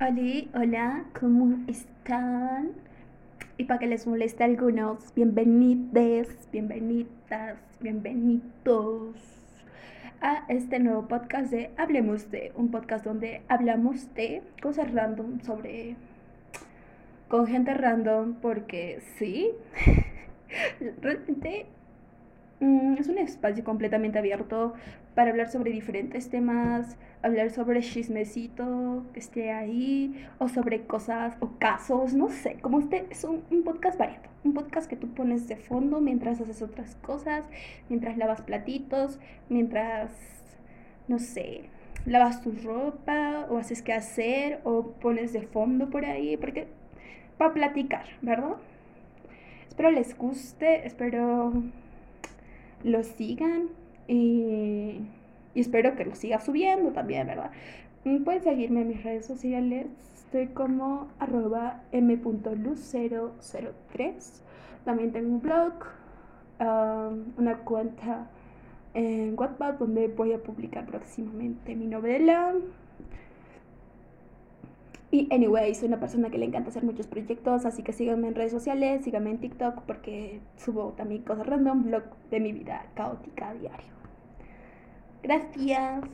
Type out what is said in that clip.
Hola, hola, ¿cómo están? Y para que les moleste a algunos, bienvenidos, bienvenidas, bienvenidos a este nuevo podcast de Hablemos de, un podcast donde hablamos de cosas random sobre con gente random porque sí, realmente es un espacio completamente abierto para hablar sobre diferentes temas, hablar sobre chismecito que esté ahí, o sobre cosas o casos, no sé, como este es un, un, podcast variado, un podcast que tú pones de fondo mientras haces otras cosas, mientras lavas platitos, mientras, no sé, lavas tu ropa, o haces qué hacer, o pones de fondo por ahí, porque para platicar, ¿verdad? Espero les guste, espero lo sigan y, y, espero que lo siga subiendo también, ¿verdad? Pueden seguirme en mis redes sociales, estoy como arroba m.luz003. También tengo un blog, um, una cuenta en Wattpad donde voy a publicar próximamente mi novela. Y anyway, soy una persona que le encanta hacer muchos proyectos, así que síganme en redes sociales, síganme en TikTok porque subo también cosas random, blog de mi vida caótica diario. Gracias.